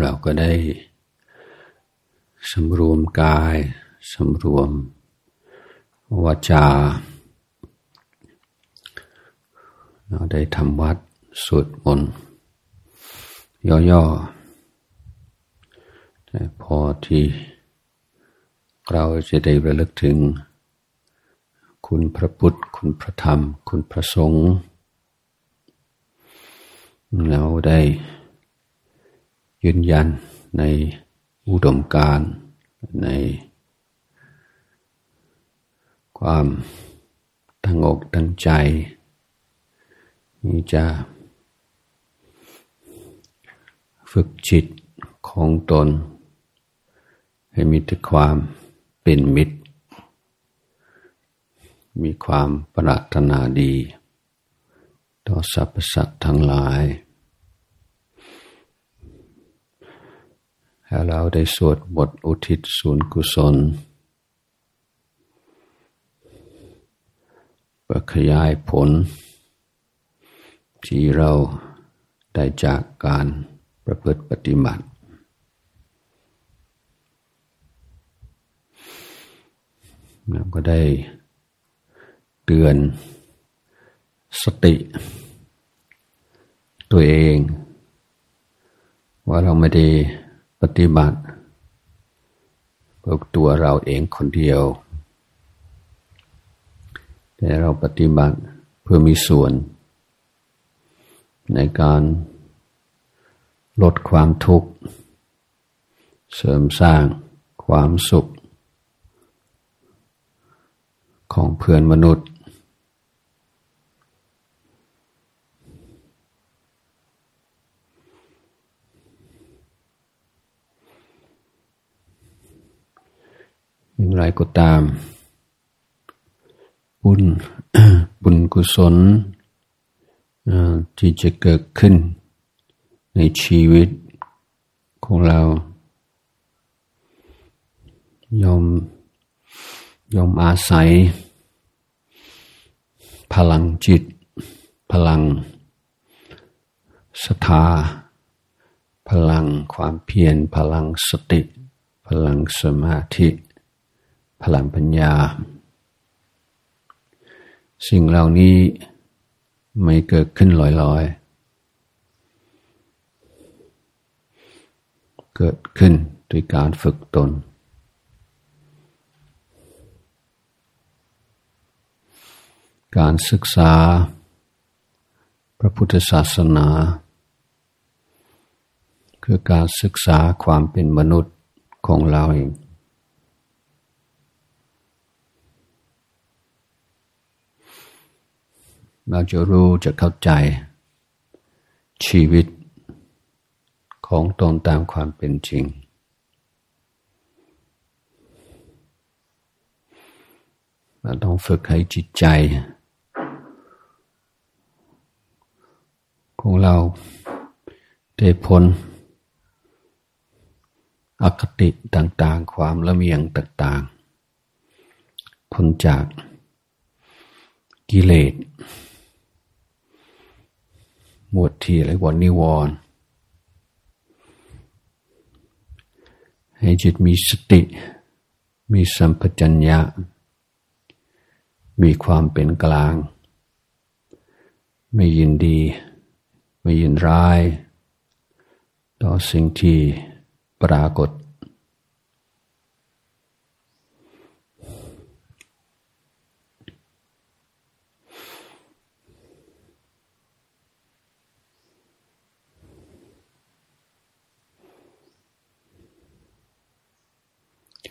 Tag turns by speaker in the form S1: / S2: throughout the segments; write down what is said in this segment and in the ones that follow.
S1: เราก็ได้สำรวมกายสำรวมวาจา เราได้ทำวัดสวดมนต์ย่อๆแต่พอที่เราจะได้ระลึกถึง คุณพระพุทธ คุณพระธรรม คุณพระสงฆ์เราได้ ยืนยันในอุดมการในความตั้งอกตั้งใจนี่จะฝึกจิตของตน ให้มีแต่ความเป็นมิตร มีความปรารถนาดี ต่อสรรพสัตว์ทั้งหลาย ให้เราได้สวดบทอุทิศส่วนกุศลเพื่อขยายผล ที่เราได้จากการประพฤติปฏิบัติเราก็ได้เตือนสติ ตัวเอง ว่าเราไม่ได้ ปฏิบัติเพื่อตัวเราเองคนเดียว แต่เราปฏิบัติเพื่อมีส่วน ในการลดความทุกข์ เสริมสร้างความสุข ของเพื่อนมนุษย์อย่าง ไรก็ตาม บุญบุญกุศลที่จะเกิดขึ้นในชีวิตของเรา ยอมยอมอาศัย พลังจิต พลังศรัทธาพลังความเพียรพลังสติ พลังสมาธิ พลังปัญญา สิ่งเหล่านี้ไม่เกิดขึ้นลอยๆ เกิดขึ้นด้วยการฝึกตน การศึกษา พระพุทธศาสนา คือการศึกษาความเป็นมนุษย์ของเราเอง เราจะรู้จะเข้าใจ ชีวิตของตนตามความเป็นจริง เราต้องฝึกให้จิตใจ ของเราได้พ้นอคติต่างๆ ความละเมียงต่างๆพ้นจากกิเลส หมวดที่อะไรว่านิวรณ์ให้จิตมีสติ มีสัมปชัญญะ มีความเป็นกลาง ไม่ยินดี ไม่ยินร้าย ต่อสิ่งที่ปรากฏ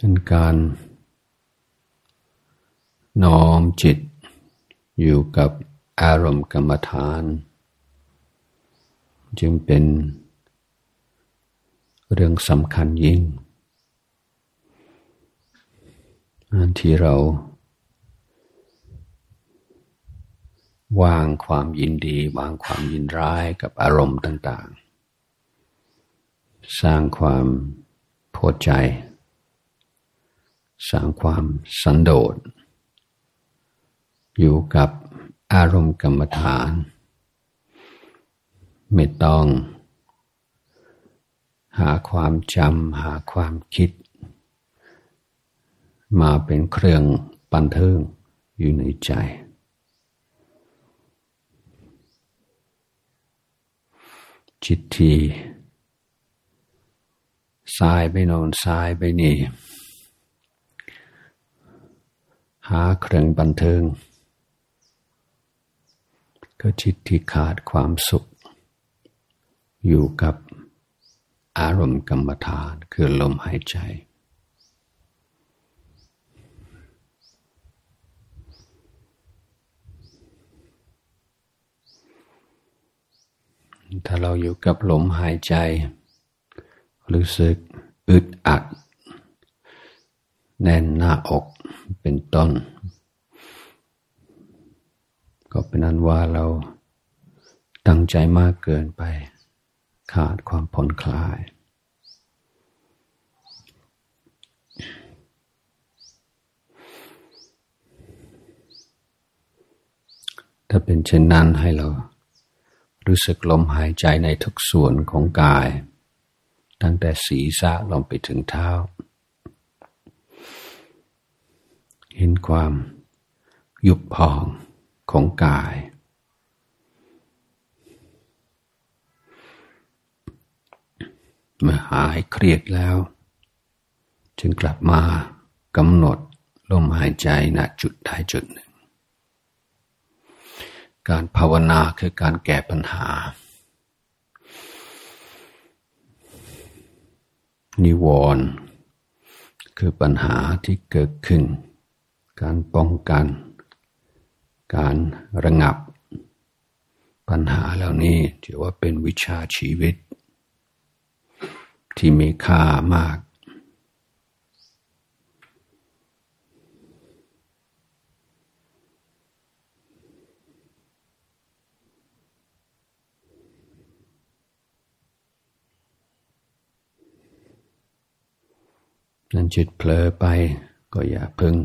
S1: เป็นการน้อมจิตอยู่กับอารมณ์กรรมฐาน จึงเป็นเรื่องสำคัญยิ่งอันที่เรา วางความยินดี วางความยินร้ายกับอารมณ์ต่าง ๆ สร้างความพอใจ สร้างความสันโดษ อยู่กับอารมณ์กรรมฐาน ไม่ต้อง หาความจำหาความคิด มาเป็นเครื่องบันเทิงอยู่ในใจจิตทีสายไปโน่นสายไปนี่ หาเครื่องบันเทิง ก็จิตที่ขาดความสุข อยู่กับอารมณ์กรรมฐานคือลมหายใจ ถ้าเราอยู่กับลมหายใจ รู้สึกอึดอัด แน่นหน้าอกเป็นต้น ก็เป็นนั้นว่าเราตั้งใจมากเกินไป ขาดความผ่อนคลาย ถ้าเป็นเช่นนั้นให้เรารู้สึกลมหายใจในทุกส่วนของกาย ตั้งแต่ศีรษะลงไปถึงเท้า เห็นความยุบพองของกาย เมื่อหายเครียดแล้ว จึงกลับมากำหนดลมหายใจณจุดใดจุดหนึ่ง การภาวนาคือการแก้ปัญหา นิวรณ์คือปัญหาที่เกิดขึ้น การป้องกัน การระงับ ปัญหาเหล่านี้ถือว่าเป็นวิชาชีวิต ที่มีค่ามาก นั้นจิตเผลอไปก็อย่าพึ่ง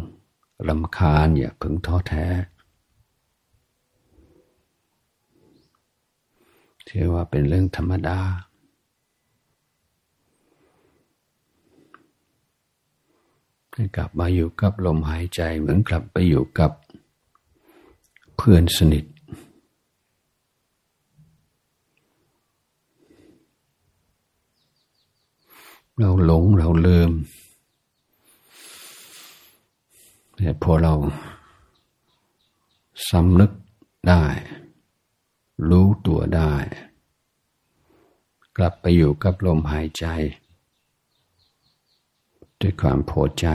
S1: รำคาญอย่าพึงท้อแท้เชื่อว่าเป็นเรื่องธรรมดา กลับมาอยู่กับลมหายใจเหมือนกลับไปอยู่กับเพื่อนสนิทเราหลงเราลืม แต่พอเราสำนึกได้ รู้ตัวได้ กลับไปอยู่กับลมหายใจ ด้วยความพอใจ